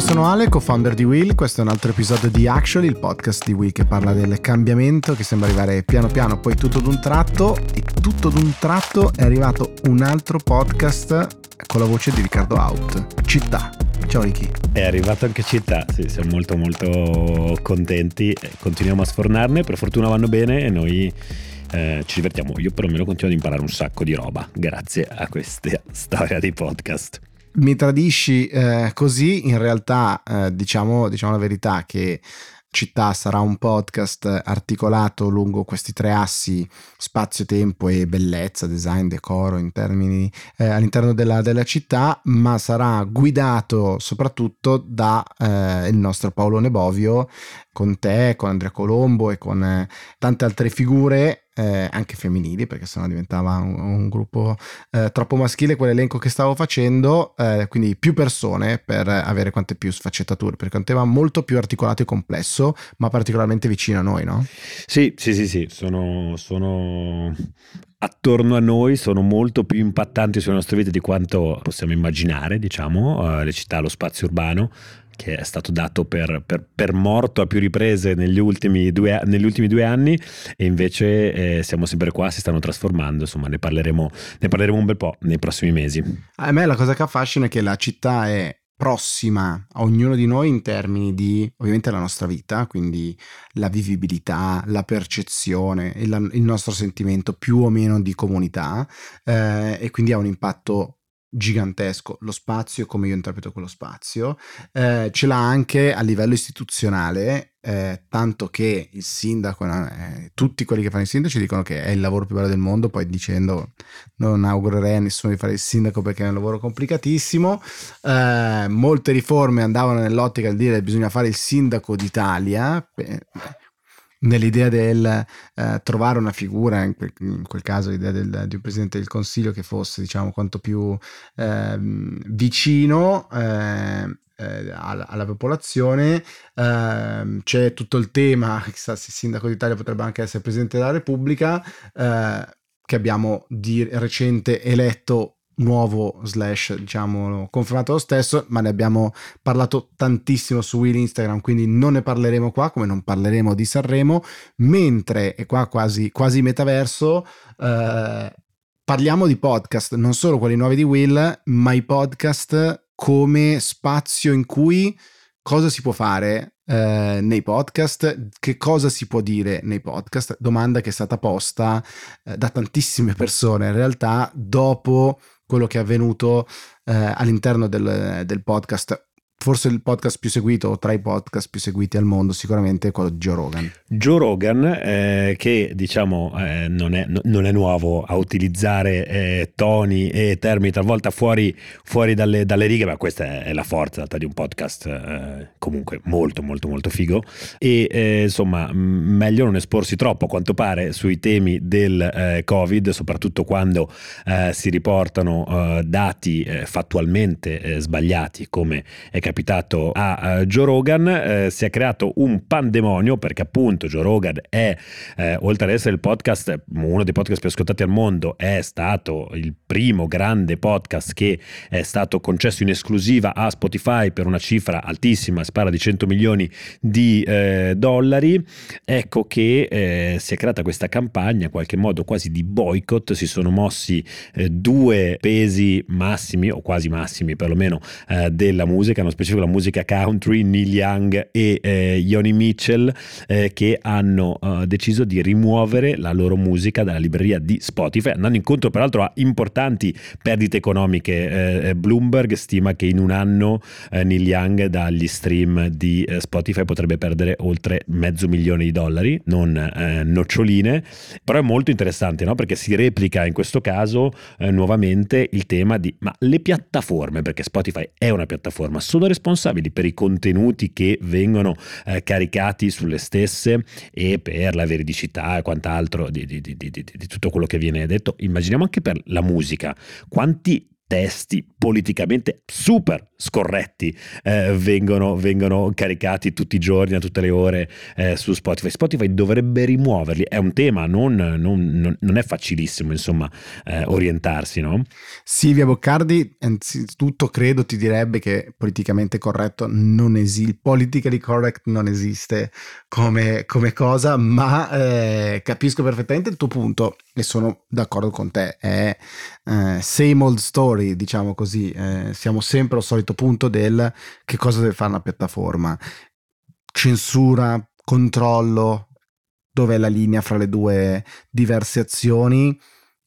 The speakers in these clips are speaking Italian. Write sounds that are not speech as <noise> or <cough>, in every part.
sono Ale, co-founder di Will. Questo è un altro episodio di Actually, il podcast di Will che parla del cambiamento che sembra arrivare piano piano, poi tutto d'un tratto. E tutto d'un tratto è arrivato un altro podcast con la voce di Riccardo Out. Città. Ciao Ricky. È arrivato anche Città, sì, siamo molto molto contenti. Continuiamo a sfornarne, per fortuna vanno bene e noi eh, ci divertiamo. Io perlomeno continuo ad imparare un sacco di roba grazie a questa storia di podcast mi tradisci eh, così, in realtà eh, diciamo, diciamo la verità che Città sarà un podcast articolato lungo questi tre assi spazio, tempo e bellezza, design, decoro in termini, eh, all'interno della, della, città, ma sarà guidato soprattutto da eh, nostro Paolo Nebovio con te, con Andrea Colombo e con eh, tante altre figure eh, anche femminili, perché sennò diventava un, un gruppo eh, troppo maschile quell'elenco che stavo facendo, eh, quindi più persone per avere quante più sfaccettature, perché è un tema molto più articolato e complesso, ma particolarmente vicino a noi, no? Sì, sì, sì, sì, sono, sono attorno a noi sono molto più impattanti sulle nostre vite di quanto possiamo immaginare, diciamo, le città, lo spazio urbano, che è stato dato per, per, per morto a più riprese negli ultimi due, negli ultimi due anni e invece eh, siamo sempre qua, si stanno trasformando, insomma ne parleremo, ne parleremo un bel po' nei prossimi mesi. A me la cosa che affascina è che la città è prossima a ognuno di noi in termini di ovviamente la nostra vita, quindi la vivibilità, la percezione, il, il nostro sentimento più o meno di comunità eh, e quindi ha un impatto gigantesco lo spazio come io interpreto quello spazio eh, ce l'ha anche a livello istituzionale eh, tanto che il sindaco eh, tutti quelli che fanno il sindaco ci dicono che è il lavoro più bello del mondo poi dicendo non augurerei a nessuno di fare il sindaco perché è un lavoro complicatissimo. Eh, molte riforme andavano nell'ottica di dire bisogna fare il sindaco d'Italia nell'idea del eh, trovare una figura, in quel, in quel caso l'idea del, di un presidente del consiglio che fosse diciamo quanto più eh, vicino eh, eh, alla, alla, popolazione. Ehm, c'è tutto il tema, chissà se il sindaco d'Italia potrebbe anche essere presidente della Repubblica, eh, che abbiamo di recente eletto nuovo slash diciamo confermato lo stesso ma ne abbiamo parlato tantissimo su Will Instagram quindi non ne parleremo qua come non parleremo di Sanremo mentre e qua quasi, quasi metaverso eh, parliamo di podcast non solo quelli nuovi di Will ma i podcast come spazio in cui cosa si può fare eh, nei podcast, che cosa si può dire nei podcast? Domanda che è stata posta eh, da tantissime persone in realtà dopo quello che è avvenuto eh, all'interno del, del podcast forse il podcast più seguito o tra i podcast più seguiti al mondo sicuramente è quello di Joe Rogan. Joe Rogan eh, che diciamo eh, non, è, non, è, nuovo a utilizzare eh, toni e termini talvolta fuori, fuori dalle, dalle, righe ma questa è la forza di un podcast eh, comunque molto molto molto figo e eh, insomma meglio non esporsi troppo a quanto pare sui temi del eh, covid soprattutto quando si riportano dati fattualmente sbagliati come è capitato capitato a Joe Rogan, eh, si è creato un pandemonio perché appunto Joe Rogan è, eh, oltre ad essere il podcast, uno dei podcast più ascoltati al mondo, è stato il primo grande podcast che è stato concesso in esclusiva a Spotify per una cifra altissima, si parla di 100 milioni di eh, dollari. Ecco che eh, si è creata questa campagna, in qualche modo quasi di boycott, si sono mossi eh, due pesi massimi o quasi massimi perlomeno eh, della musica, hanno specifico la musica country, Neil Young e eh, Yoni Mitchell, eh, che hanno eh, deciso di rimuovere la loro musica dalla libreria di Spotify, andando incontro peraltro a importanti perdite economiche. Eh, eh, Bloomberg stima che in un anno eh, Neil Young dagli stream di Spotify potrebbe perdere oltre mezzo milione di dollari, non noccioline, però è molto interessante no? perché si replica in questo caso nuovamente il tema di ma le piattaforme, perché Spotify è una piattaforma, sono responsabili per i contenuti che vengono eh, caricati sulle stesse e per la veridicità e quant'altro di, di, di, di tutto quello che viene detto. Immaginiamo anche per la musica, quanti testi politicamente super scorretti eh, vengono, vengono, caricati tutti i giorni, a tutte le ore eh, su Spotify. Spotify dovrebbe rimuoverli, è un tema, non, non, non è facilissimo insomma eh, orientarsi, no? Silvia Boccardi, anzitutto credo ti direbbe che politicamente corretto non esiste, politically correct non esiste come, come cosa, ma eh, capisco perfettamente il tuo punto e sono d'accordo con te, è eh, same old story, diciamo così, eh, siamo sempre al solito punto del che cosa deve fare una piattaforma, censura, controllo, dov'è la linea fra le due diverse azioni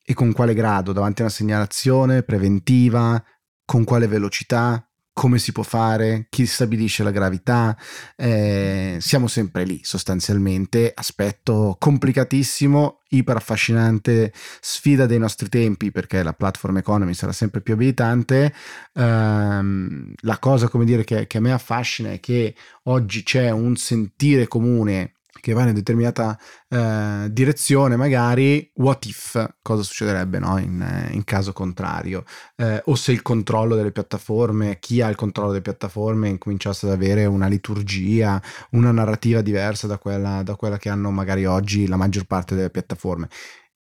e con quale grado, davanti a una segnalazione preventiva, con quale velocità, come si può fare, chi stabilisce la gravità, eh, siamo sempre lì sostanzialmente, aspetto complicatissimo, iper affascinante, sfida dei nostri tempi perché la platform economy sarà sempre più abilitante, ehm, la cosa come dire che, che a me affascina è che oggi c'è un sentire comune che va in una determinata eh, direzione, magari what if, cosa succederebbe no? in, in, caso contrario, eh, o se il controllo delle piattaforme, chi ha il controllo delle piattaforme incominciasse ad avere una liturgia, una narrativa diversa da quella, da quella che hanno magari oggi la maggior parte delle piattaforme.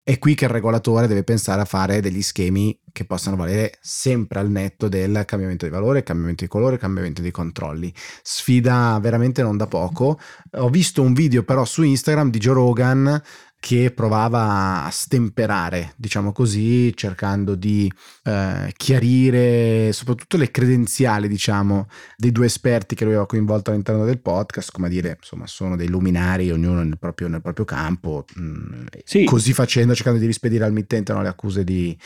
È qui che il regolatore deve pensare a fare degli schemi che possano valere sempre al netto del cambiamento di valore, cambiamento di colore, cambiamento di controlli. Sfida veramente non da poco. Ho visto un video però su Instagram di Joe Rogan che provava a stemperare, diciamo così, cercando di eh, chiarire soprattutto le credenziali, diciamo, dei due esperti che lui aveva coinvolto all'interno del podcast, come dire, insomma, sono dei luminari, ognuno nel proprio, nel proprio campo, mm, sì. così facendo, cercando di rispedire al mittente no, le accuse di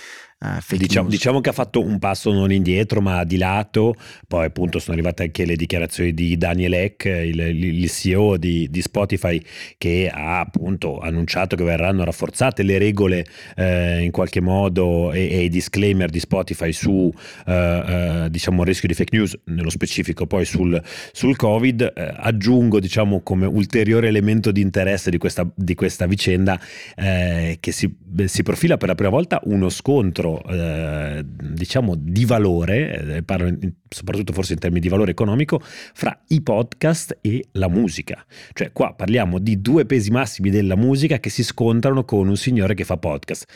Uh, diciamo, diciamo, che ha fatto un passo non indietro ma di lato, poi appunto sono arrivate anche le dichiarazioni di Daniel Eck, il, il CEO di, di, Spotify, che ha appunto annunciato che verranno rafforzate le regole eh, in qualche modo e, e, i disclaimer di Spotify su eh, eh, diciamo il rischio di fake news, nello specifico poi sul, sul Covid. Eh, aggiungo diciamo come ulteriore elemento di interesse di questa, di questa vicenda eh, che si, si profila per la prima volta uno scontro eh, diciamo di valore, eh, parlo in, soprattutto forse in termini di valore economico, fra i podcast e la musica. Cioè qua parliamo di due pesi massimi della musica che si scontrano con un signore che fa podcast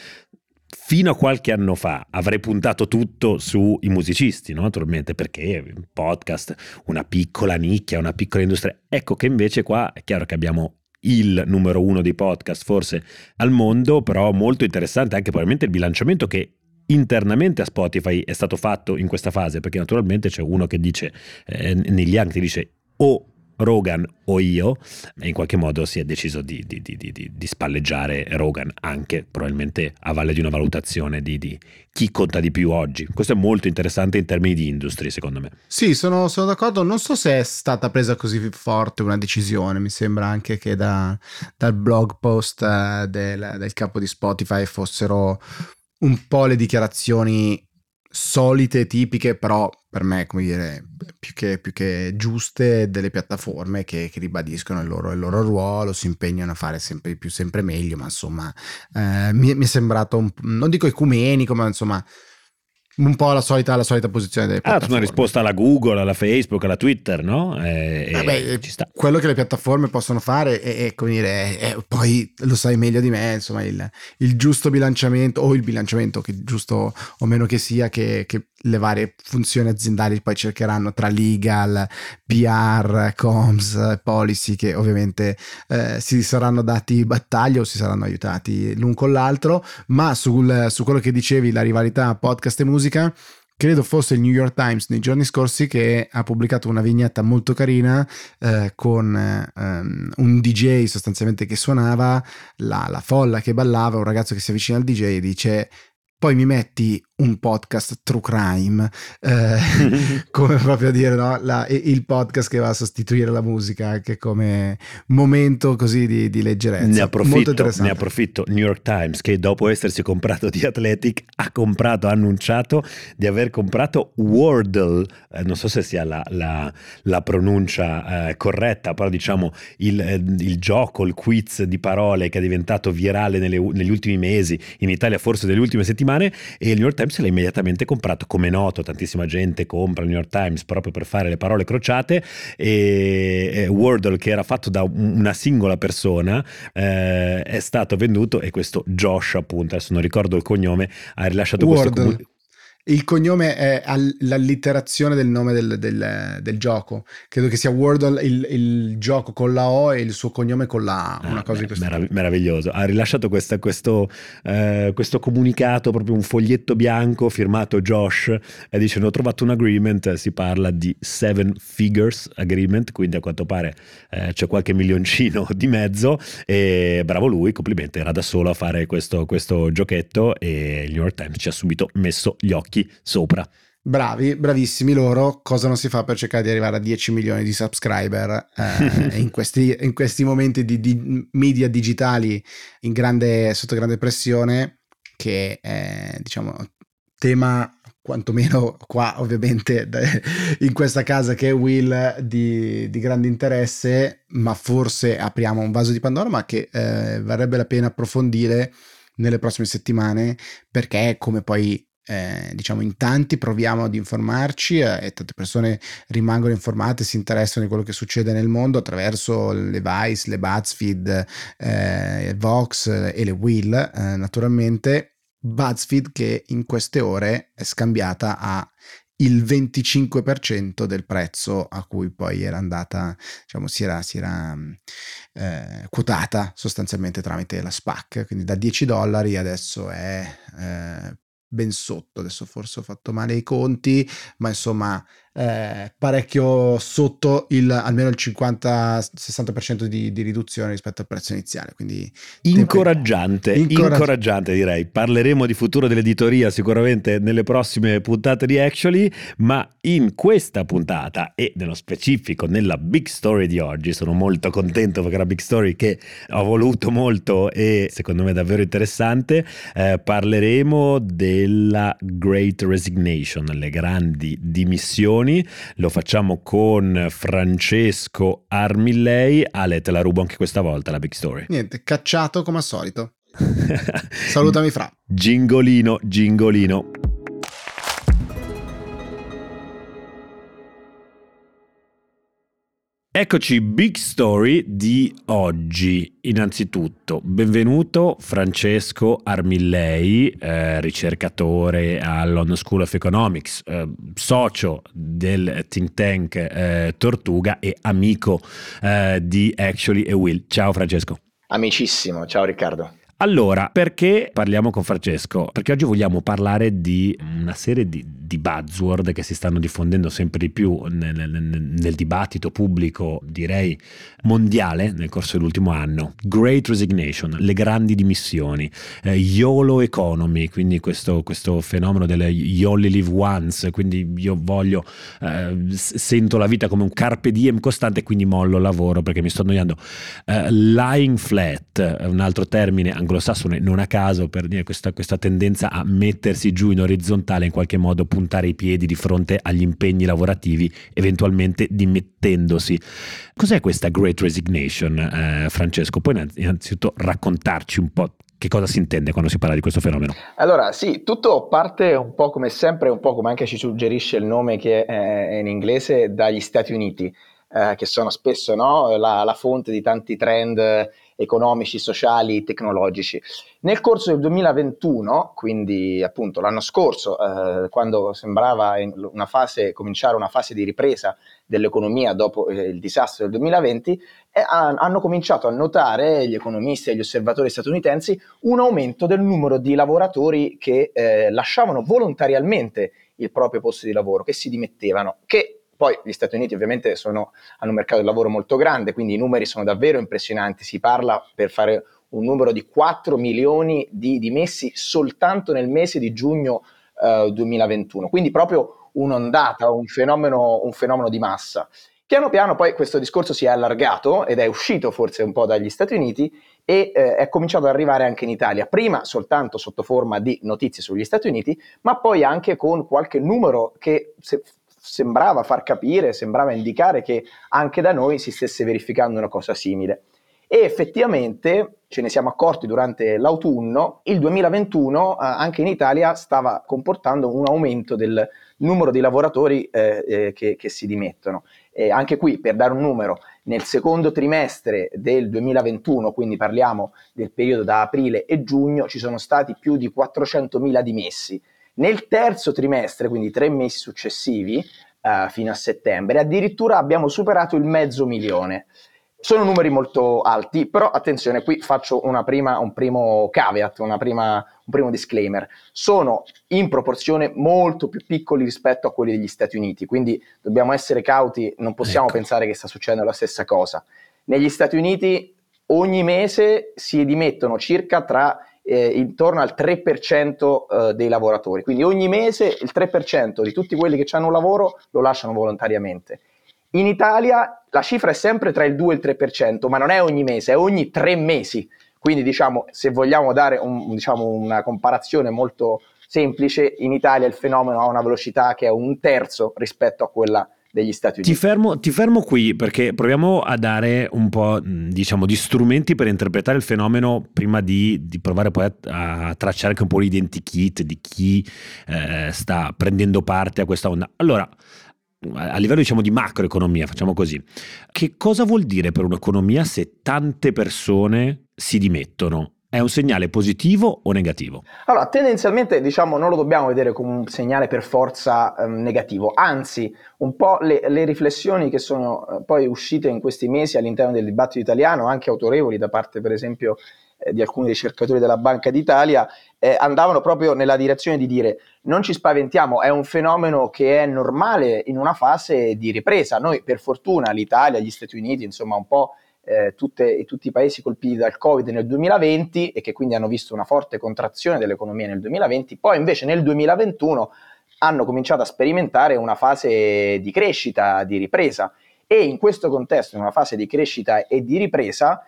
fino a qualche anno fa avrei puntato tutto sui musicisti, no? naturalmente, perché podcast, una piccola nicchia, una piccola industria. Ecco che invece qua è chiaro che abbiamo il numero uno dei podcast forse al mondo, però molto interessante anche probabilmente il bilanciamento che internamente a Spotify è stato fatto in questa fase, perché naturalmente c'è uno che dice, eh, negli anni ti dice o Rogan o io, e in qualche modo si è deciso di, di, di, di, spalleggiare Rogan anche probabilmente a valle di una valutazione di, chi conta di più oggi. Questo è molto interessante in termini di industry, secondo me. Sì, sono, sono d'accordo. Non so se è stata presa così forte una decisione. Mi sembra anche che da, dal blog post eh, del, del capo di Spotify fossero un po' le dichiarazioni solite, tipiche, però per me, come dire, più che, più che giuste delle piattaforme che, che ribadiscono il loro, il loro, ruolo, si impegnano a fare sempre più, sempre meglio, ma insomma eh, mi, mi, è sembrato, un, non dico ecumenico, ma insomma un po' la solita, la solita posizione delle. Ah, una risposta alla Google, alla Facebook, alla Twitter, no? E, Vabbè, ci sta. Quello che le piattaforme possono fare è, è come dire, è, poi lo sai meglio di me, insomma, il, il, giusto bilanciamento, o il bilanciamento, che giusto o meno che sia, che, che le varie funzioni aziendali poi cercheranno tra legal, PR, comms, policy, che ovviamente eh, si saranno dati battaglia o si saranno aiutati l'un con l'altro, ma sul, su quello che dicevi, la rivalità podcast e musica, credo fosse il New York Times nei giorni scorsi che ha pubblicato una vignetta molto carina eh, con ehm, un DJ sostanzialmente che suonava, la, la, folla che ballava, un ragazzo che si avvicina al DJ e dice poi mi metti un podcast true crime, eh, <laughs> come proprio a dire no? la, il podcast che va a sostituire la musica anche come momento così di, di leggerezza. Ne approfitto, ne approfitto, New York Times che dopo essersi comprato The Athletic ha comprato, ha annunciato di aver comprato Wordle, eh, non so se sia la, la, la pronuncia eh, corretta, però diciamo il, eh, il, gioco, il quiz di parole che è diventato virale nelle, negli ultimi mesi, in Italia forse nelle ultime settimane, settimane e il New York Times l'ha immediatamente comprato. Come noto, tantissima gente compra il New York Times proprio per fare le parole crociate e, Wordle che era fatto da una singola persona eh, è stato venduto e questo Josh appunto, adesso non ricordo il cognome, ha rilasciato Wordle. questo comunicato il cognome è l'allitterazione del nome del, del, del, gioco. Credo che sia Wordle il, il, gioco con la O e il suo cognome con la A. Ah, una cosa beh, di questo merav- Meraviglioso. Ha rilasciato questa, questo, eh, questo, comunicato, proprio un foglietto bianco firmato Josh e dice: Ho trovato un agreement. Si parla di seven figures agreement, quindi a quanto pare eh, c'è qualche milioncino di mezzo. E bravo lui, complimenti. Era da solo a fare questo, questo giochetto e il New York Times ci ha subito messo gli occhi occhi sopra. Bravi, bravissimi loro. Cosa non si fa per cercare di arrivare a 10 milioni di subscriber eh, in, <laughs> questi, in, questi, momenti di, di, media digitali in grande, sotto grande pressione, che è diciamo tema quantomeno qua ovviamente <laughs> in questa casa che è Will di, di grande interesse, ma forse apriamo un vaso di Pandora, ma che eh, varrebbe la pena approfondire nelle prossime settimane perché come poi eh, diciamo in tanti proviamo ad informarci eh, e tante persone rimangono informate, si interessano di quello che succede nel mondo attraverso le Vice, le BuzzFeed, eh, Vox e le Will eh, naturalmente. BuzzFeed che in queste ore è scambiata a il 25% del prezzo a cui poi era andata, diciamo, si era, si era eh, quotata sostanzialmente tramite la SPAC, quindi da 10 dollari adesso è eh, ben sotto, adesso forse ho fatto male i conti, ma insomma eh, parecchio sotto il, almeno il 50-60% di, di, riduzione rispetto al prezzo iniziale. Quindi incoraggiante, incoraggiante, incoraggiante direi. Parleremo di futuro dell'editoria sicuramente nelle prossime puntate di Actually, ma in questa puntata e nello specifico nella Big Story di oggi sono molto contento perché è una Big Story che ho voluto molto e secondo me è davvero interessante. Eh, parleremo della Great Resignation, le grandi dimissioni canzoni, lo facciamo con Francesco Armillei. Ale, te la rubo anche questa volta la Big Story. Niente, cacciato come al solito. Salutami Fra. <laughs> Gingolino, gingolino. Eccoci, big story di oggi. Innanzitutto, benvenuto Francesco Armillei, eh, ricercatore al London School of Economics, eh, socio del think tank eh, Tortuga e amico eh, di Actually e Will. Ciao Francesco. Amicissimo, ciao Riccardo. Allora, perché parliamo con Francesco? Perché oggi vogliamo parlare di una serie di, di buzzword che si stanno diffondendo sempre di più nel, nel, nel, dibattito pubblico, direi mondiale, nel corso dell'ultimo anno. Great Resignation, le grandi dimissioni, eh, YOLO Economy, quindi questo, questo fenomeno delle Only Live Once, quindi io voglio, eh, sento la vita come un carpe diem costante, quindi mollo il lavoro perché mi sto annoiando. Eh, lying flat, un altro termine anglosassone, non a caso per dire questa, questa tendenza a mettersi giù in orizzontale, in qualche modo puntare i piedi di fronte agli impegni lavorativi, eventualmente dimettendosi. Cos'è questa Great Resignation, eh, Francesco? Puoi innanzitutto raccontarci un po' che cosa si intende quando si parla di questo fenomeno? Allora, sì, tutto parte un po' come sempre, un po' come anche ci suggerisce il nome che è in inglese, dagli Stati Uniti, eh, che sono spesso no, la, la fonte di tanti trend economici, sociali, tecnologici. Nel corso del 2021, quindi appunto l'anno scorso, eh, quando sembrava una fase, cominciare una fase di ripresa dell'economia dopo eh, il disastro del 2020, eh, hanno cominciato a notare gli economisti e gli osservatori statunitensi un aumento del numero di lavoratori che eh, lasciavano volontariamente il proprio posto di lavoro, che si dimettevano, che poi gli Stati Uniti ovviamente sono, hanno un mercato del lavoro molto grande, quindi i numeri sono davvero impressionanti. Si parla per fare un numero di 4 milioni di dimessi soltanto nel mese di giugno eh, 2021. Quindi proprio un'ondata, un fenomeno, un fenomeno di massa. Piano piano poi questo discorso si è allargato ed è uscito forse un po' dagli Stati Uniti e eh, è cominciato ad arrivare anche in Italia, prima soltanto sotto forma di notizie sugli Stati Uniti, ma poi anche con qualche numero che se, sembrava far capire, sembrava indicare che anche da noi si stesse verificando una cosa simile. E effettivamente ce ne siamo accorti durante l'autunno, il 2021 eh, anche in Italia stava comportando un aumento del numero di lavoratori eh, eh, che, che, si dimettono. E anche qui, per dare un numero, nel secondo trimestre del 2021, quindi parliamo del periodo da aprile e giugno, ci sono stati più di 400.000 dimessi. Nel terzo trimestre, quindi tre mesi successivi, eh, fino a settembre, addirittura abbiamo superato il mezzo milione. Sono numeri molto alti, però attenzione, qui faccio prima, un primo caveat, prima, un primo disclaimer. Sono in proporzione molto più piccoli rispetto a quelli degli Stati Uniti, quindi dobbiamo essere cauti, non possiamo ecco. pensare che sta succedendo la stessa cosa. Negli Stati Uniti ogni mese si dimettono circa tra eh, intorno al 3% eh, dei lavoratori, quindi ogni mese il 3% di tutti quelli che hanno un lavoro lo lasciano volontariamente. In Italia la cifra è sempre tra il 2 e il 3%, ma non è ogni mese, è ogni tre mesi. Quindi diciamo, se vogliamo dare un, diciamo, una comparazione molto semplice, in Italia il fenomeno ha una velocità che è un terzo rispetto a quella degli Stati Uniti. Ti fermo, ti fermo, qui perché proviamo a dare un po' diciamo, di strumenti per interpretare il fenomeno prima di, di provare poi a, a, tracciare anche un po' l'identikit di chi eh, sta prendendo parte a questa onda. Allora, a livello diciamo di macroeconomia, facciamo così, che cosa vuol dire per un'economia se tante persone si dimettono? È un segnale positivo o negativo? Allora, tendenzialmente diciamo non lo dobbiamo vedere come un segnale per forza um, negativo, anzi un po' le, le riflessioni che sono uh, poi uscite in questi mesi all'interno del dibattito italiano, anche autorevoli da parte per esempio eh, di alcuni ricercatori della Banca d'Italia, eh, andavano proprio nella direzione di dire non ci spaventiamo, è un fenomeno che è normale in una fase di ripresa. Noi per fortuna l'Italia, gli Stati Uniti, insomma un po' eh, tutte, tutti i paesi colpiti dal Covid nel 2020 e che quindi hanno visto una forte contrazione dell'economia nel 2020, poi invece nel 2021 hanno cominciato a sperimentare una fase di crescita, di ripresa. E in questo contesto, in una fase di crescita e di ripresa,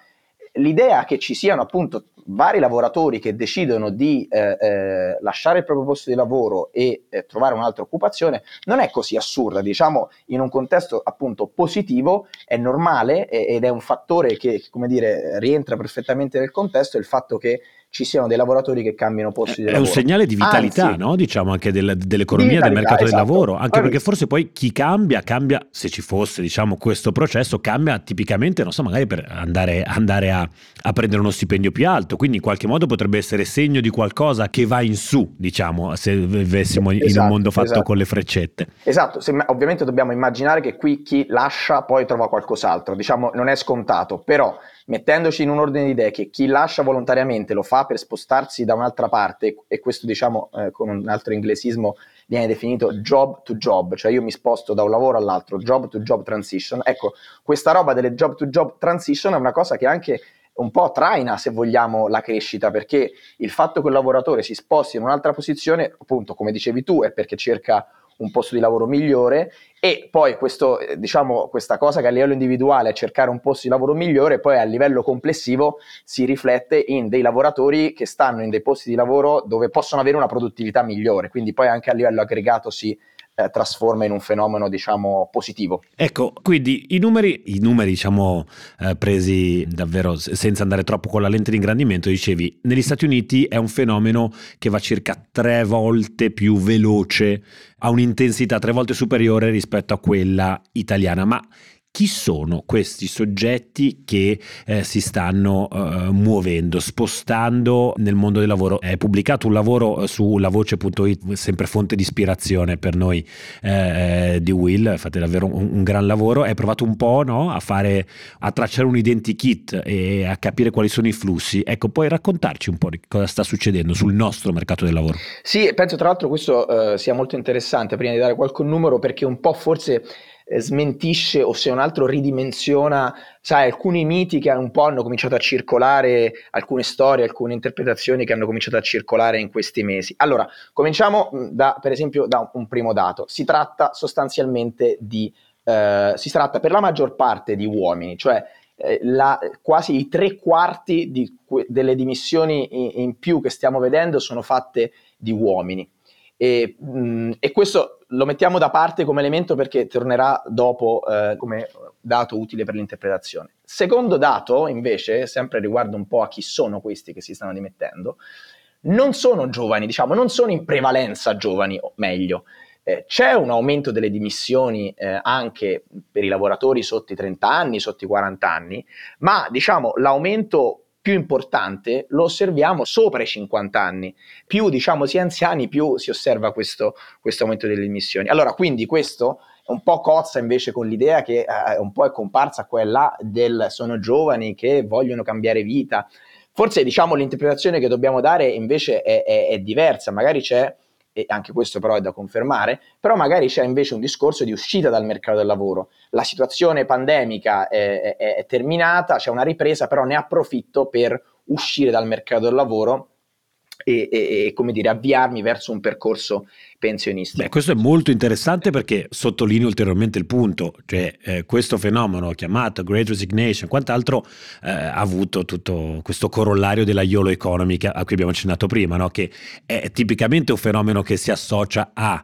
l'idea che ci siano appunto vari lavoratori che decidono di eh, eh, lasciare il proprio posto di lavoro e eh, trovare un'altra occupazione non è così assurda, diciamo in un contesto appunto positivo è normale ed è un fattore che come dire rientra perfettamente nel contesto il fatto che ci siano dei lavoratori che cambiano posti di è lavoro. È un segnale di vitalità, Anzi, no? diciamo anche del, dell'economia, del mercato esatto. del lavoro, anche Vabbè. perché forse poi chi cambia, cambia, se ci fosse diciamo questo processo, cambia tipicamente, non so, magari per andare, andare a, a, prendere uno stipendio più alto, quindi in qualche modo potrebbe essere segno di qualcosa che va in su, diciamo, se vivessimo esatto, in un esatto, mondo fatto esatto. con le freccette. Esatto, se, ovviamente dobbiamo immaginare che qui chi lascia poi trova qualcos'altro, diciamo non è scontato, però mettendoci in un ordine di idee che chi lascia volontariamente lo fa per spostarsi da un'altra parte, e questo diciamo eh, con un altro inglesismo viene definito job to job, cioè io mi sposto da un lavoro all'altro, job to job transition. Ecco, questa roba delle job to job transition è una cosa che anche un po' traina, se vogliamo, la crescita, perché il fatto che un lavoratore si sposti in un'altra posizione, appunto, come dicevi tu, è perché cerca un posto di lavoro migliore e poi questo, eh, diciamo, questa cosa che a livello individuale è cercare un posto di lavoro migliore, poi a livello complessivo si riflette in dei lavoratori che stanno in dei posti di lavoro dove possono avere una produttività migliore, quindi poi anche a livello aggregato si eh, trasforma in un fenomeno diciamo positivo. Ecco, quindi i numeri, i numeri diciamo eh, presi davvero senza andare troppo con la lente di ingrandimento, dicevi, negli Stati Uniti è un fenomeno che va circa tre volte più veloce, ha un'intensità tre volte superiore rispetto a quella italiana, ma chi sono questi soggetti che eh, si stanno eh, muovendo, spostando nel mondo del lavoro. È pubblicato un lavoro su lavoce.it, sempre fonte di ispirazione per noi eh, di Will, fate davvero un, un, gran lavoro. Hai provato un po' no? a, fare, a tracciare un identikit e a capire quali sono i flussi. Ecco, puoi raccontarci un po' di cosa sta succedendo sul nostro mercato del lavoro? Sì, penso tra l'altro questo eh, sia molto interessante prima di dare qualche numero perché un po' forse eh, smentisce o se un altro ridimensiona, sai, alcuni miti che un po' hanno cominciato a circolare, alcune storie, alcune interpretazioni che hanno cominciaato a circolare in questi mesi. Allora, cominciamo da, per esempio, da un primo dato. Si tratta sostanzialmente di, eh, si tratta per la maggior parte di uomini, cioè eh, la, quasi i tre quarti di, delle dimissioni in, in più che stiamo vedendo sono fatte di uomini E, mh, e, questo lo mettiamo da parte come elemento perché tornerà dopo eh, come dato utile per l'interpretazione. Secondo dato, invece, sempre riguardo un po' a chi sono questi che si stanno dimettendo, non sono giovani, diciamo, non sono in prevalenza giovani, o meglio, eh, c'è un aumento delle dimissioni eh, anche per i lavoratori sotto i 30 anni, sotto i 40 anni, ma diciamo l'aumento più importante lo osserviamo sopra i 50 anni. Più diciamo si è anziani, più si osserva questo, questo aumento delle emissioni. Allora, quindi questo un po' cozza invece con l'idea che eh, un po' è comparsa quella del sono giovani che vogliono cambiare vita. Forse diciamo l'interpretazione che dobbiamo dare invece è, è, è diversa, magari c'è e anche questo però è da confermare, però magari c'è invece un discorso di uscita dal mercato del lavoro. La situazione pandemica è, è, è terminata, c'è una ripresa, però ne approfitto per uscire dal mercato del lavoro e, e, e, come dire, avviarmi verso un percorso pensionistico. Beh, questo è molto interessante perché sottolineo ulteriormente il punto, cioè eh, questo fenomeno chiamato Great Resignation, quant'altro eh, ha avuto tutto questo corollario della YOLO economy a cui abbiamo accennato prima, no? che è tipicamente un fenomeno che si associa a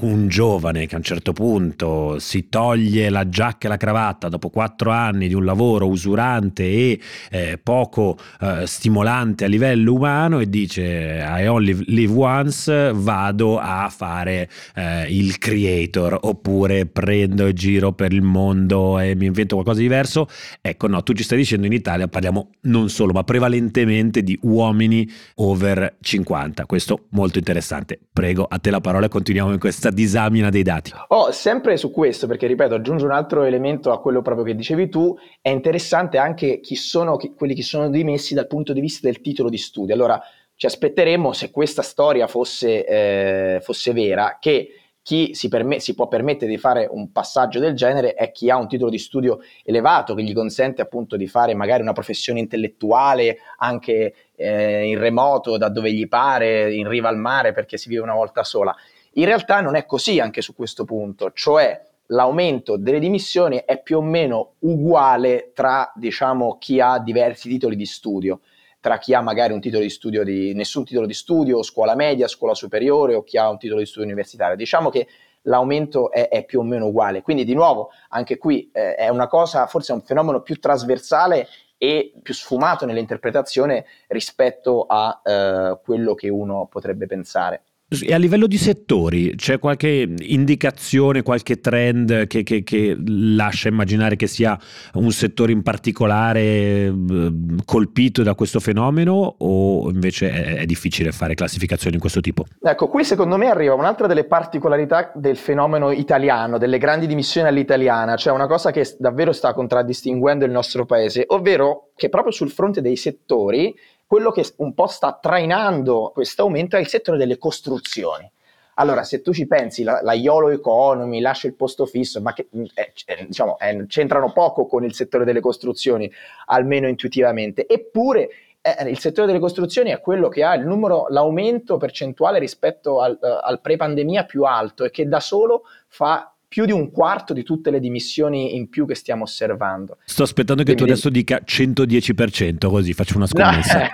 un giovane che a un certo punto si toglie la giacca e la cravatta dopo quattro anni di un lavoro usurante e eh, poco eh, stimolante a livello umano e dice I only live once, vado a fare eh, il creator oppure prendo e giro per il mondo e mi invento qualcosa di diverso. Ecco, no, tu ci stai dicendo in Italia parliamo non solo, ma prevalentemente di uomini over 50. Questo molto interessante. Prego, a te la parola e continuiamo in questa disamina dei dati. Oh, sempre su questo, perché ripeto, aggiungo un altro elemento a quello proprio che dicevi tu, è interessante anche chi sono chi, quelli che sono dimessi dal punto di vista del titolo di studio. Allora, ci aspetteremmo, se questa storia fosse, eh, fosse vera, che chi si, perm- si, può permettere di fare un passaggio del genere è chi ha un titolo di studio elevato che gli consente appunto di fare magari una professione intellettuale anche eh, in remoto, da dove gli pare, in riva al mare perché si vive una volta sola. In realtà non è così anche su questo punto, cioè l'aumento delle dimissioni è più o meno uguale tra diciamo, chi ha diversi titoli di studio tra chi ha magari un titolo di studio di nessun titolo di studio, scuola media, scuola superiore o chi ha un titolo di studio universitario. Diciamo che l'aumento è, è più o meno uguale. Quindi di nuovo anche qui eh, è una cosa, forse è un fenomeno più trasversale e più sfumato nell'interpretazione rispetto a eh, quello che uno potrebbe pensare. E a livello di settori c'è qualche indicazione, qualche trend che, che, che, lascia immaginare che sia un settore in particolare eh, colpito da questo fenomeno o invece è, è, difficile fare classificazioni di questo tipo? Ecco, qui secondo me arriva un'altra delle particolarità del fenomeno italiano, delle grandi dimissioni all'italiana, cioè una cosa che davvero sta contraddistinguendo il nostro paese, ovvero che proprio sul fronte dei settori quello che un po' sta trainando questo aumento è il settore delle costruzioni. Allora, se tu ci pensi, la, la YOLO Economy lascia il posto fisso, ma che eh, eh, diciamo, eh, c'entrano poco con il settore delle costruzioni, almeno intuitivamente. Eppure eh, il settore delle costruzioni è quello che ha numero, l'aumento percentuale rispetto al, uh, al pre-pandemia più alto e che da solo fa più di un quarto di tutte le dimissioni in più che stiamo osservando. Sto aspettando che Quindi... tu adesso dica 110%, così faccio una scommessa. No.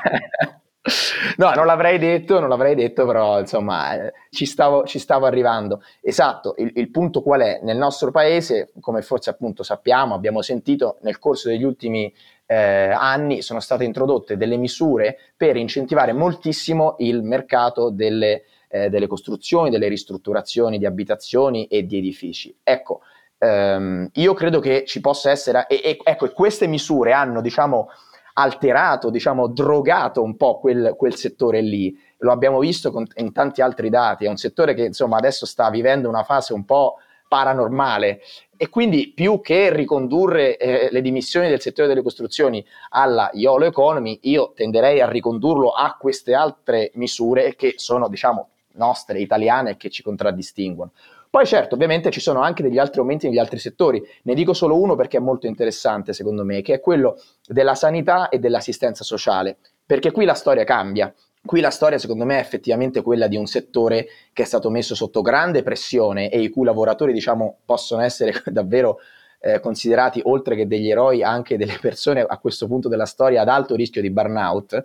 <laughs> no, non l'avrei detto, non l'avrei detto, però insomma eh, ci, stavo, ci, stavo, arrivando. Esatto, il, il, punto qual è? Nel nostro paese, come forse appunto sappiamo, abbiamo sentito nel corso degli ultimi eh, anni sono state introdotte delle misure per incentivare moltissimo il mercato delle eh, delle costruzioni, delle ristrutturazioni di abitazioni e di edifici. Ecco, ehm, io credo che ci possa essere, e, e, ecco, queste misure hanno, diciamo, alterato, diciamo, drogato un po' quel, quel settore lì. Lo abbiamo visto con, in tanti altri dati. È un settore che, insomma, adesso sta vivendo una fase un po' paranormale e quindi più che ricondurre eh, le dimissioni del settore delle costruzioni alla YOLO economy, io tenderei a ricondurlo a queste altre misure che sono, diciamo, nostre, italiane, che ci contraddistinguono. Poi certo, ovviamente ci sono anche degli altri aumenti negli altri settori, ne dico solo uno perché è molto interessante secondo me, che è quello della sanità e dell'assistenza sociale, perché qui la storia cambia. Qui la storia secondo me è effettivamente quella di un settore che è stato messo sotto grande pressione e i cui lavoratori diciamo possono essere <laughs> davvero eh, considerati oltre che degli eroi anche delle persone a questo punto della storia ad alto rischio di burnout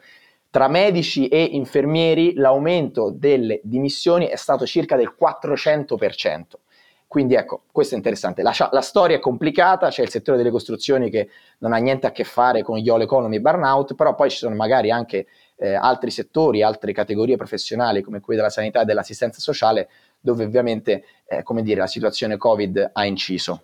tra medici e infermieri l'aumento delle dimissioni è stato circa del 400%. Quindi ecco, questo è interessante. La, la, storia è complicata, c'è il settore delle costruzioni che non ha niente a che fare con gli all economy burnout, però poi ci sono magari anche eh, altri settori, altre categorie professionali come quelle della sanità e dell'assistenza sociale, dove ovviamente eh, dire, la situazione Covid ha inciso.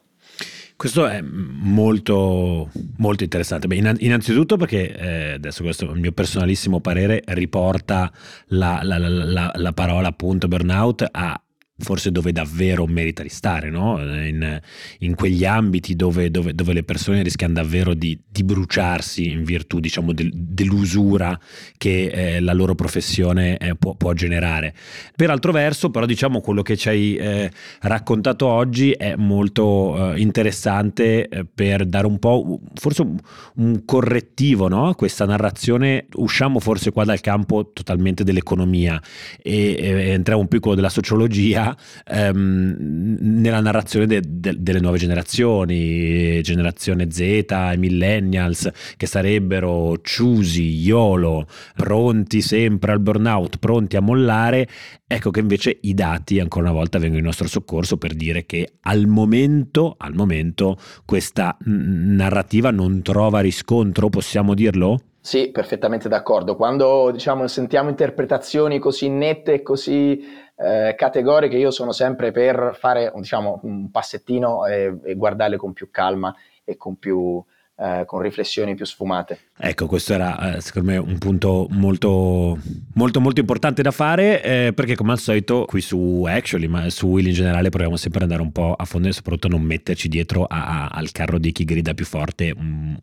Questo è molto, molto interessante. Beh, innanzitutto perché, eh, adesso questo è il mio personalissimo parere, riporta la, la, la, la parola appunto burnout a forse dove davvero merita di stare, no? in, in, quegli ambiti dove, dove, dove, le persone rischiano davvero di, di bruciarsi in virtù diciamo, del, dell'usura che eh, la loro professione eh, può, può, generare. Per altro verso, però, diciamo quello che ci hai eh, raccontato oggi è molto eh, interessante eh, per dare un po', forse un, un correttivo no? a questa narrazione. Usciamo forse qua dal campo totalmente dell'economia e, e entriamo un po' in quello della sociologia ehm, nella narrazione de, de, delle nuove generazioni, generazione Z e millennials, che sarebbero chiusi, YOLO, pronti sempre al burnout, pronti a mollare, ecco che invece i dati ancora una volta vengono in nostro soccorso per dire che al momento, al momento questa narrativa non trova riscontro, possiamo dirlo? Sì, perfettamente d'accordo. Quando diciamo, sentiamo interpretazioni così nette e così eh, categoriche, io sono sempre per fare diciamo, un passettino e, e guardarle con più calma e con più eh, con riflessioni più sfumate. Ecco, questo era eh, secondo me un punto molto, molto, molto importante da fare eh, perché come al solito qui su Actually, ma su Will in generale proviamo sempre ad andare un po' a fondo e soprattutto non metterci dietro a, a, al carro di chi grida più forte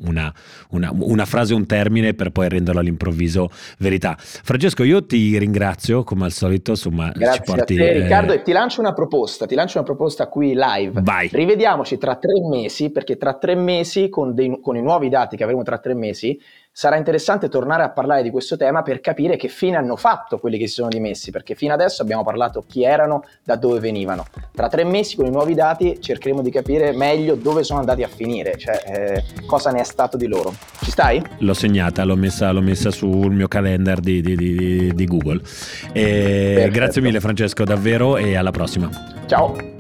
una, una, una frase, un termine per poi renderlo all'improvviso verità. Francesco, io ti ringrazio come al solito, insomma, Grazie ci porti, a te, Riccardo, e ti lancio una proposta, ti lancio una proposta qui live. Vai. Rivediamoci tra tre mesi perché tra tre mesi con dei con i nuovi dati che avremo tra tre mesi, sarà interessante tornare a parlare di questo tema per capire che fine hanno fatto quelli che si sono dimessi, perché fino adesso abbiamo parlato chi erano, da dove venivano. Tra tre mesi con i nuovi dati cercheremo di capire meglio dove sono andati a finire, cioè eh, cosa ne è stato di loro. Ci stai? L'ho segnata, l'ho messa, l'ho messa sul mio calendar di, di, di, di Google. grazie mille Francesco, davvero, e alla prossima. Ciao.